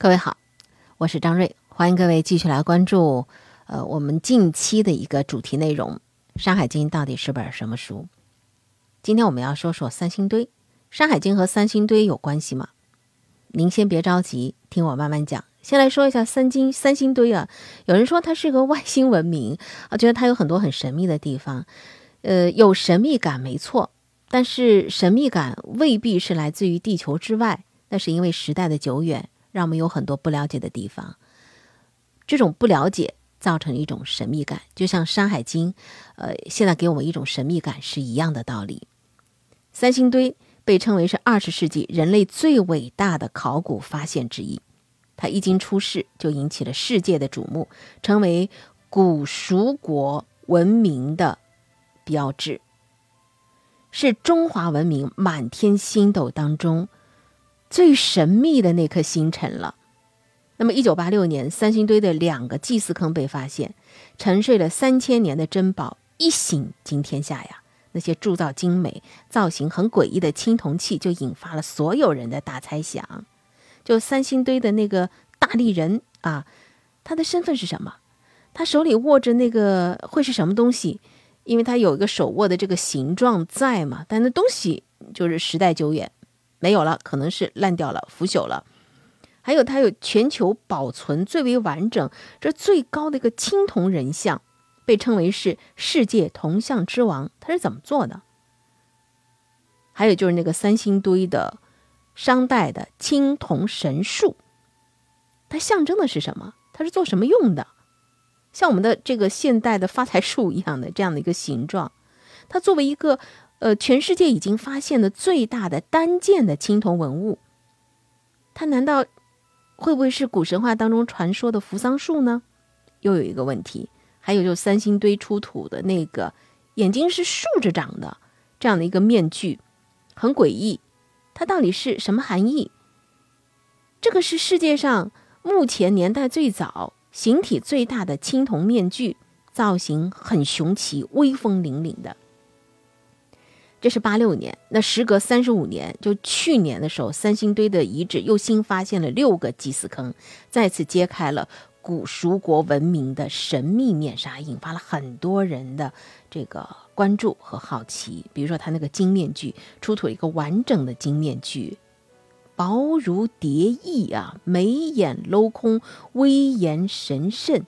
各位好，我是张瑞，欢迎各位继续来关注，呃，我们近期的一个主题内容，《山海经》到底是本什么书？今天我们要说说三星堆，《山海经》和三星堆有关系吗？您先别着急，听我慢慢讲。先来说一下三星三星堆啊，有人说它是个外星文明啊，觉得它有很多很神秘的地方，呃，有神秘感没错，但是神秘感未必是来自于地球之外，那是因为时代的久远。让我们有很多不了解的地方，这种不了解造成一种神秘感，就像《山海经》，呃，现在给我们一种神秘感是一样的道理。三星堆被称为是二十世纪人类最伟大的考古发现之一，它一经出世就引起了世界的瞩目，成为古蜀国文明的标志，是中华文明满天星斗当中。最神秘的那颗星辰了。那么，一九八六年，三星堆的两个祭祀坑被发现，沉睡了三千年的珍宝一醒惊天下呀！那些铸造精美、造型很诡异的青铜器，就引发了所有人的大猜想。就三星堆的那个大力人啊，他的身份是什么？他手里握着那个会是什么东西？因为他有一个手握的这个形状在嘛，但那东西就是时代久远。没有了，可能是烂掉了、腐朽了。还有，它有全球保存最为完整、这最高的一个青铜人像，被称为是世界铜像之王。它是怎么做的？还有就是那个三星堆的商代的青铜神树，它象征的是什么？它是做什么用的？像我们的这个现代的发财树一样的这样的一个形状，它作为一个。呃，全世界已经发现的最大的单件的青铜文物，它难道会不会是古神话当中传说的扶桑树呢？又有一个问题，还有就三星堆出土的那个眼睛是竖着长的这样的一个面具，很诡异，它到底是什么含义？这个是世界上目前年代最早、形体最大的青铜面具，造型很雄奇、威风凛凛的。这是八六年，那时隔三十五年，就去年的时候，三星堆的遗址又新发现了六个祭祀坑，再次揭开了古蜀国文明的神秘面纱，引发了很多人的这个关注和好奇。比如说，他那个金面具出土了一个完整的金面具，薄如蝶翼啊，眉眼镂空，威严神圣。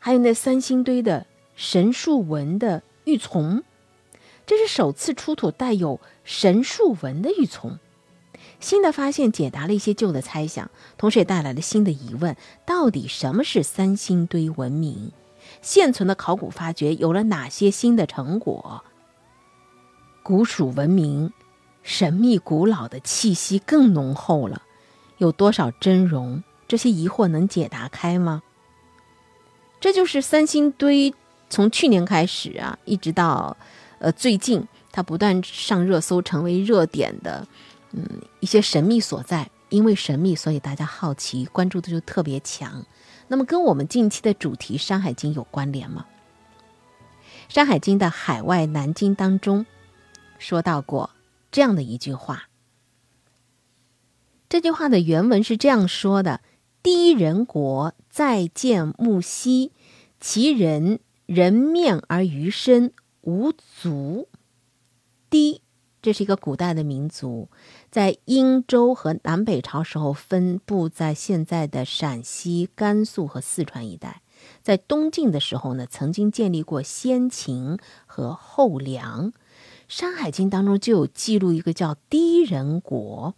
还有那三星堆的神树纹的。玉琮，这是首次出土带有神树纹的玉琮。新的发现解答了一些旧的猜想，同时也带来了新的疑问：到底什么是三星堆文明？现存的考古发掘有了哪些新的成果？古蜀文明神秘古老的气息更浓厚了，有多少真容？这些疑惑能解答开吗？这就是三星堆。从去年开始啊，一直到，呃，最近，它不断上热搜，成为热点的，嗯，一些神秘所在。因为神秘，所以大家好奇，关注的就特别强。那么，跟我们近期的主题《山海经》有关联吗？《山海经》的海外南经当中，说到过这样的一句话。这句话的原文是这样说的：“第一人国再见木兮，其人。”人面而鱼身无足，低，这是一个古代的民族，在殷周和南北朝时候分布在现在的陕西、甘肃和四川一带。在东晋的时候呢，曾经建立过先秦和后梁。《山海经》当中就有记录一个叫低人国。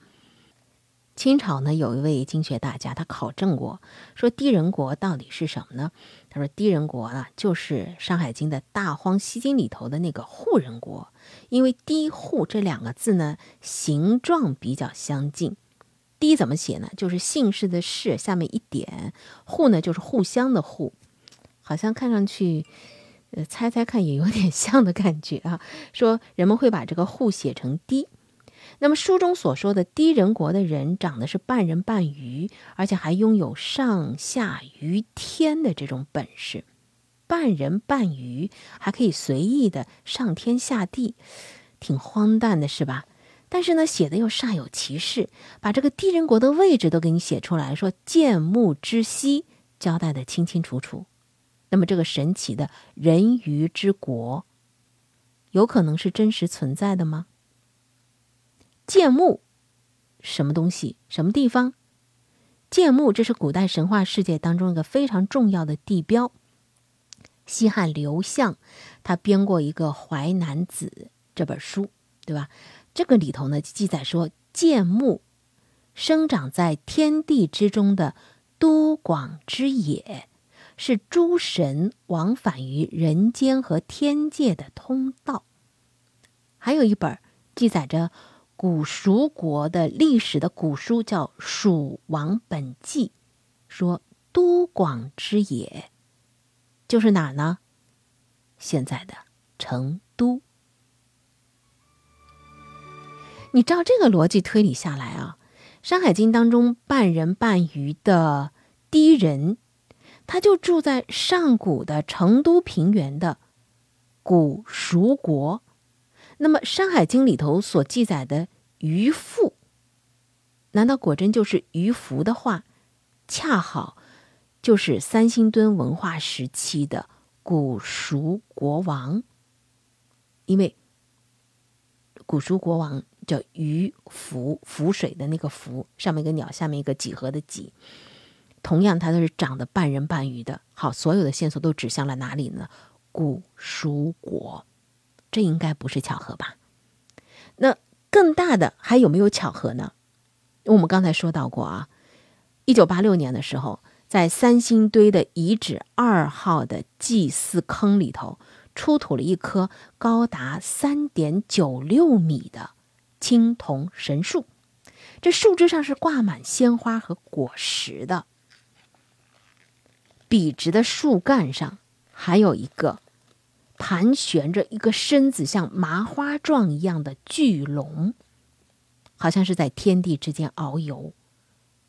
清朝呢，有一位经学大家，他考证过，说低人国到底是什么呢？他说低人国啊，就是《山海经》的大荒西经里头的那个户人国，因为低户这两个字呢，形状比较相近。低怎么写呢？就是姓氏的氏下面一点，户呢就是互相的户，好像看上去，呃，猜猜看也有点像的感觉啊。说人们会把这个户写成低。那么书中所说的低人国的人长得是半人半鱼，而且还拥有上下于天的这种本事。半人半鱼还可以随意的上天下地，挺荒诞的是吧？但是呢，写的又煞有其事，把这个低人国的位置都给你写出来，说建木之西，交代的清清楚楚。那么这个神奇的人鱼之国，有可能是真实存在的吗？建木，什么东西？什么地方？建木，这是古代神话世界当中一个非常重要的地标。西汉刘向，他编过一个《淮南子》这本书，对吧？这个里头呢，记载说，建木生长在天地之中的都广之野，是诸神往返于人间和天界的通道。还有一本记载着古蜀国的历史的古书，叫《蜀王本纪》，说都广之野。就是哪儿呢？现在的成都。你照这个逻辑推理下来啊，《山海经》当中半人半鱼的低人，他就住在上古的成都平原的古蜀国。那么，《山海经》里头所记载的渔父，难道果真就是渔父的话？恰好。就是三星堆文化时期的古蜀国王，因为古蜀国王叫鱼浮浮水的那个浮，上面一个鸟，下面一个几何的几，同样它都是长得半人半鱼的。好，所有的线索都指向了哪里呢？古蜀国，这应该不是巧合吧？那更大的还有没有巧合呢？我们刚才说到过啊，一九八六年的时候。在三星堆的遗址二号的祭祀坑里头，出土了一棵高达三点九六米的青铜神树，这树枝上是挂满鲜花和果实的。笔直的树干上还有一个盘旋着一个身子像麻花状一样的巨龙，好像是在天地之间遨游。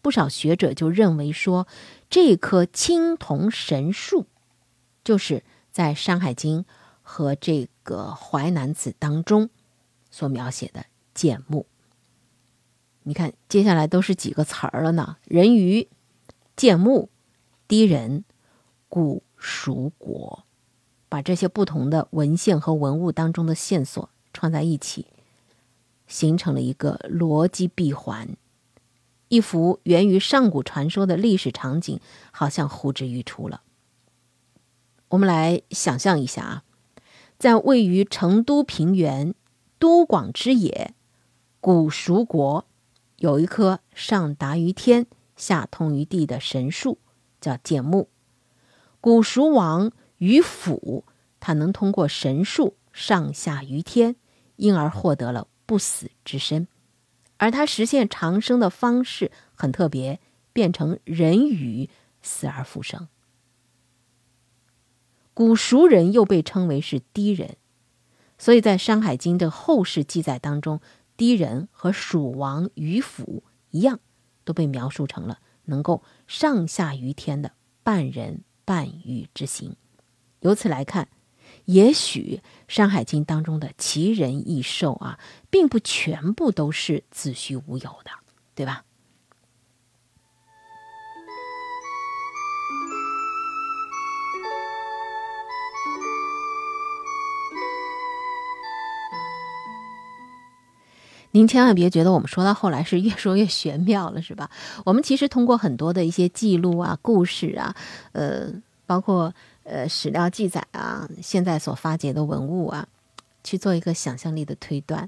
不少学者就认为说，这棵青铜神树，就是在《山海经》和这个《淮南子》当中所描写的建木。你看，接下来都是几个词儿了呢？人鱼、建木、低人、古蜀国，把这些不同的文献和文物当中的线索串在一起，形成了一个逻辑闭环。一幅源于上古传说的历史场景，好像呼之欲出了。我们来想象一下啊，在位于成都平原都广之野古蜀国，有一棵上达于天、下通于地的神树，叫建木。古蜀王于府，他能通过神术上下于天，因而获得了不死之身。而他实现长生的方式很特别，变成人鱼，死而复生。古蜀人又被称为是低人，所以在《山海经》的后世记载当中，低人和蜀王于府一样，都被描述成了能够上下于天的半人半鱼之形。由此来看。也许《山海经》当中的奇人异兽啊，并不全部都是子虚乌有的，对吧？您千万别觉得我们说到后来是越说越玄妙了，是吧？我们其实通过很多的一些记录啊、故事啊，呃，包括。呃，史料记载啊，现在所发掘的文物啊，去做一个想象力的推断，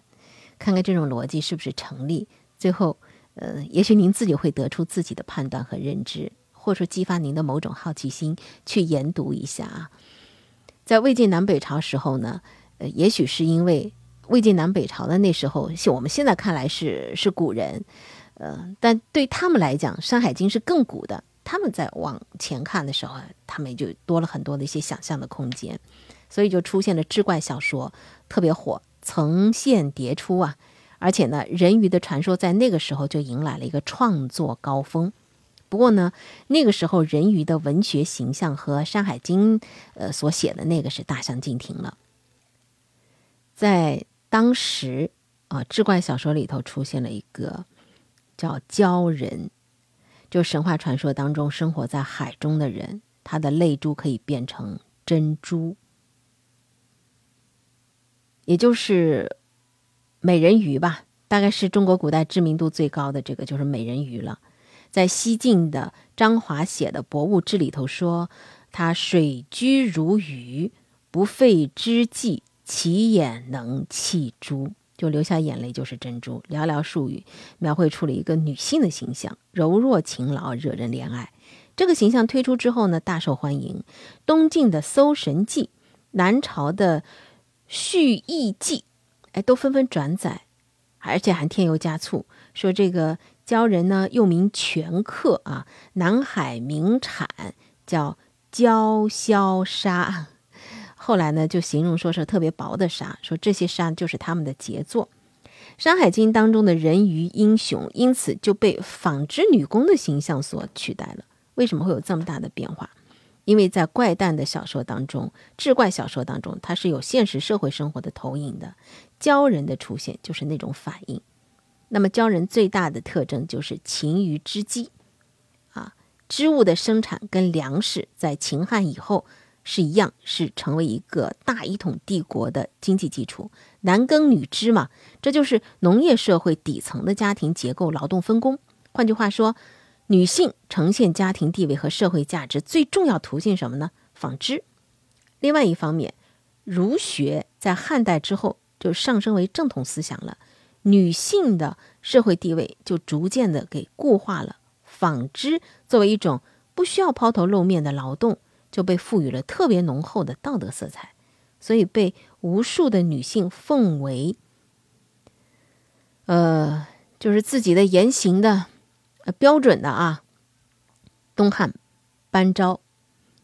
看看这种逻辑是不是成立。最后，呃，也许您自己会得出自己的判断和认知，或者说激发您的某种好奇心，去研读一下啊。在魏晋南北朝时候呢，呃，也许是因为魏晋南北朝的那时候，我们现在看来是是古人，呃，但对他们来讲，《山海经》是更古的。他们在往前看的时候，他们就多了很多的一些想象的空间，所以就出现了志怪小说，特别火，层现迭出啊！而且呢，人鱼的传说在那个时候就迎来了一个创作高峰。不过呢，那个时候人鱼的文学形象和《山海经》呃所写的那个是大相径庭了。在当时啊，志怪小说里头出现了一个叫鲛人，就神话传说当中生活在海中的人，他的泪珠可以变成珍珠，也就是美人鱼吧，大概是中国古代知名度最高的这个就是美人鱼了。在西晋的张华写的《博物志》里头说，他水居如鱼，不费之计，其眼能泣珠，就流下眼泪就是珍珠。寥寥数语，描绘出了一个女性的形象，柔弱勤劳，惹人怜爱。这个形象推出之后呢，大受欢迎。东晋的《搜神记》，南朝的《续异记》，哎，都纷纷转载，而且还添油加醋，说这个。鲛人呢，又名全客啊，南海名产叫鲛绡纱。后来呢，就形容说是特别薄的纱，说这些纱就是他们的杰作。《山海经》当中的人鱼英雄，因此就被纺织女工的形象所取代了。为什么会有这么大的变化？因为在怪诞的小说当中，志怪小说当中，它是有现实社会生活的投影的。鲛人的出现就是那种反应。那么，鲛人最大的特征就是勤于织机，啊，织物的生产跟粮食在秦汉以后是一样，是成为一个大一统帝国的经济基础。男耕女织嘛，这就是农业社会底层的家庭结构、劳动分工。换句话说，女性呈现家庭地位和社会价值最重要途径什么呢？纺织。另外一方面，儒学在汉代之后就上升为正统思想了。女性的社会地位就逐渐的给固化了，纺织作为一种不需要抛头露面的劳动，就被赋予了特别浓厚的道德色彩，所以被无数的女性奉为，呃，就是自己的言行的呃标准的啊。东汉班昭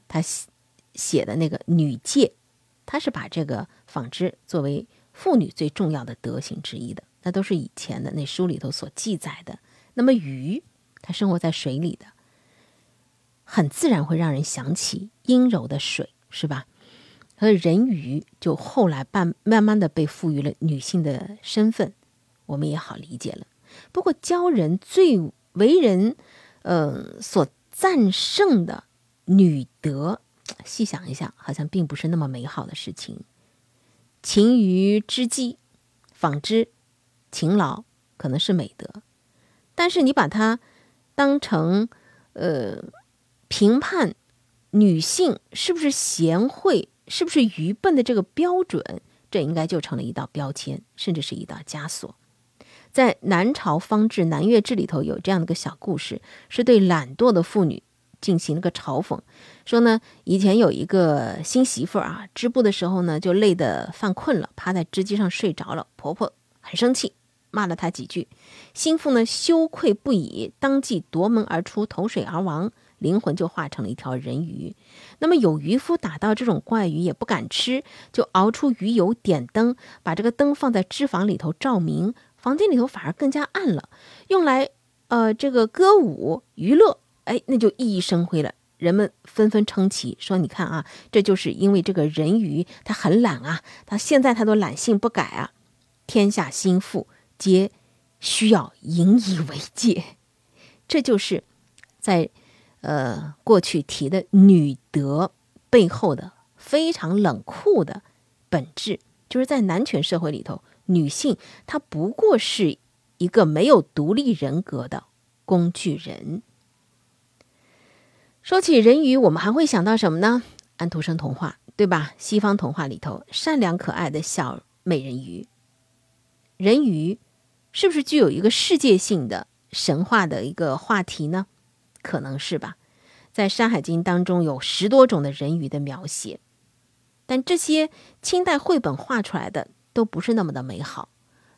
他写写的那个《女诫》，他是把这个纺织作为妇女最重要的德行之一的。那都是以前的那书里头所记载的。那么鱼，它生活在水里的，很自然会让人想起阴柔的水，是吧？和人鱼就后来慢慢慢的被赋予了女性的身份，我们也好理解了。不过鲛人最为人，呃，所赞盛的女德，细想一下，好像并不是那么美好的事情。勤于织机，纺织。勤劳可能是美德，但是你把它当成呃评判女性是不是贤惠、是不是愚笨的这个标准，这应该就成了一道标签，甚至是一道枷锁。在南朝方志《南越志》里头有这样的一个小故事，是对懒惰的妇女进行了个嘲讽，说呢，以前有一个新媳妇啊，织布的时候呢，就累得犯困了，趴在织机上睡着了，婆婆很生气。骂了她几句，心腹呢羞愧不已，当即夺门而出，投水而亡，灵魂就化成了一条人鱼。那么有渔夫打到这种怪鱼也不敢吃，就熬出鱼油，点灯，把这个灯放在脂房里头照明，房间里头反而更加暗了，用来呃这个歌舞娱乐，哎，那就熠熠生辉了。人们纷纷称奇，说你看啊，这就是因为这个人鱼他很懒啊，他现在他都懒性不改啊，天下心腹。皆需要引以为戒，这就是在呃过去提的女德背后的非常冷酷的本质，就是在男权社会里头，女性她不过是一个没有独立人格的工具人。说起人鱼，我们还会想到什么呢？安徒生童话，对吧？西方童话里头善良可爱的小美人鱼，人鱼。是不是具有一个世界性的神话的一个话题呢？可能是吧。在《山海经》当中有十多种的人鱼的描写，但这些清代绘本画出来的都不是那么的美好，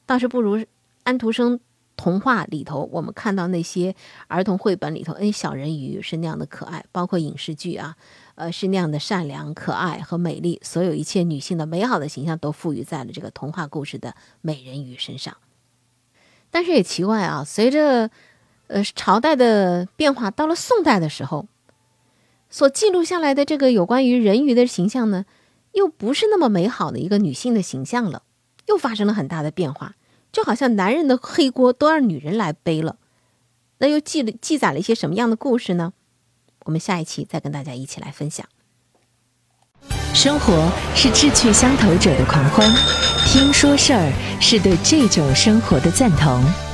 倒是不如安徒生童话里头我们看到那些儿童绘本里头，哎，小人鱼是那样的可爱，包括影视剧啊，呃，是那样的善良、可爱和美丽，所有一切女性的美好的形象都赋予在了这个童话故事的美人鱼身上。但是也奇怪啊，随着呃朝代的变化，到了宋代的时候，所记录下来的这个有关于人鱼的形象呢，又不是那么美好的一个女性的形象了，又发生了很大的变化。就好像男人的黑锅都让女人来背了。那又记了记载了一些什么样的故事呢？我们下一期再跟大家一起来分享。生活是志趣相投者的狂欢，听说事儿是对这种生活的赞同。